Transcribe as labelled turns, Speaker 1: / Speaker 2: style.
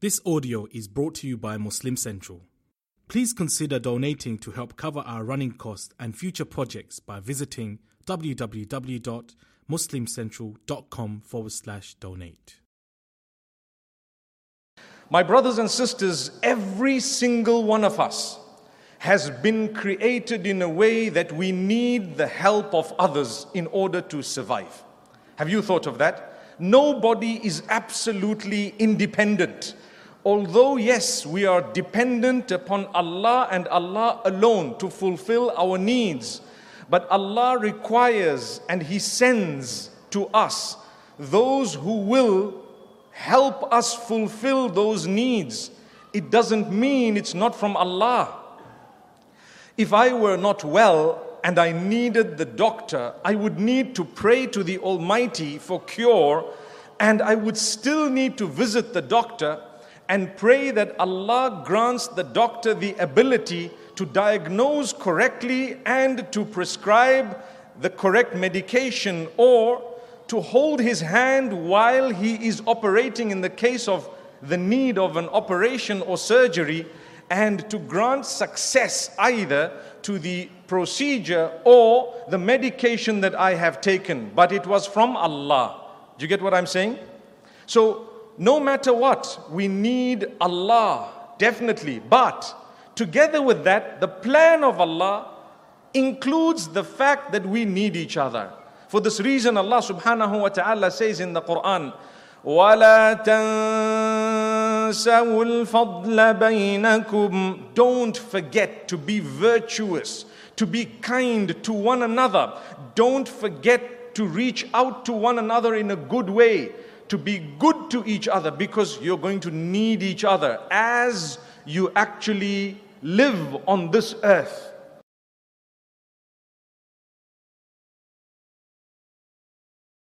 Speaker 1: This audio is brought to you by Muslim Central. Please consider donating to help cover our running costs and future projects by visiting www.muslimcentral.com forward slash donate.
Speaker 2: My brothers and sisters, every single one of us has been created in a way that we need the help of others in order to survive. Have you thought of that? Nobody is absolutely independent. Although, yes, we are dependent upon Allah and Allah alone to fulfill our needs, but Allah requires and He sends to us those who will help us fulfill those needs. It doesn't mean it's not from Allah. If I were not well and I needed the doctor, I would need to pray to the Almighty for cure, and I would still need to visit the doctor and pray that Allah grants the doctor the ability to diagnose correctly and to prescribe the correct medication or to hold his hand while he is operating in the case of the need of an operation or surgery and to grant success either to the procedure or the medication that I have taken. But it was from Allah. Do you get what I'm saying? So, no matter what, we need Allah, definitely. But together with that, the plan of Allah includes the fact that we need each other. For this reason, Allah subhanahu wa ta'ala says in the Quran, وَلَا تَنسَوُا الْفَضْلَ بَيْنَكُمْ Don't forget to be virtuous, to be kind to one another. Don't forget to reach out to one another in a good way, to be good to each other because you're going to need each other as you actually live on this earth.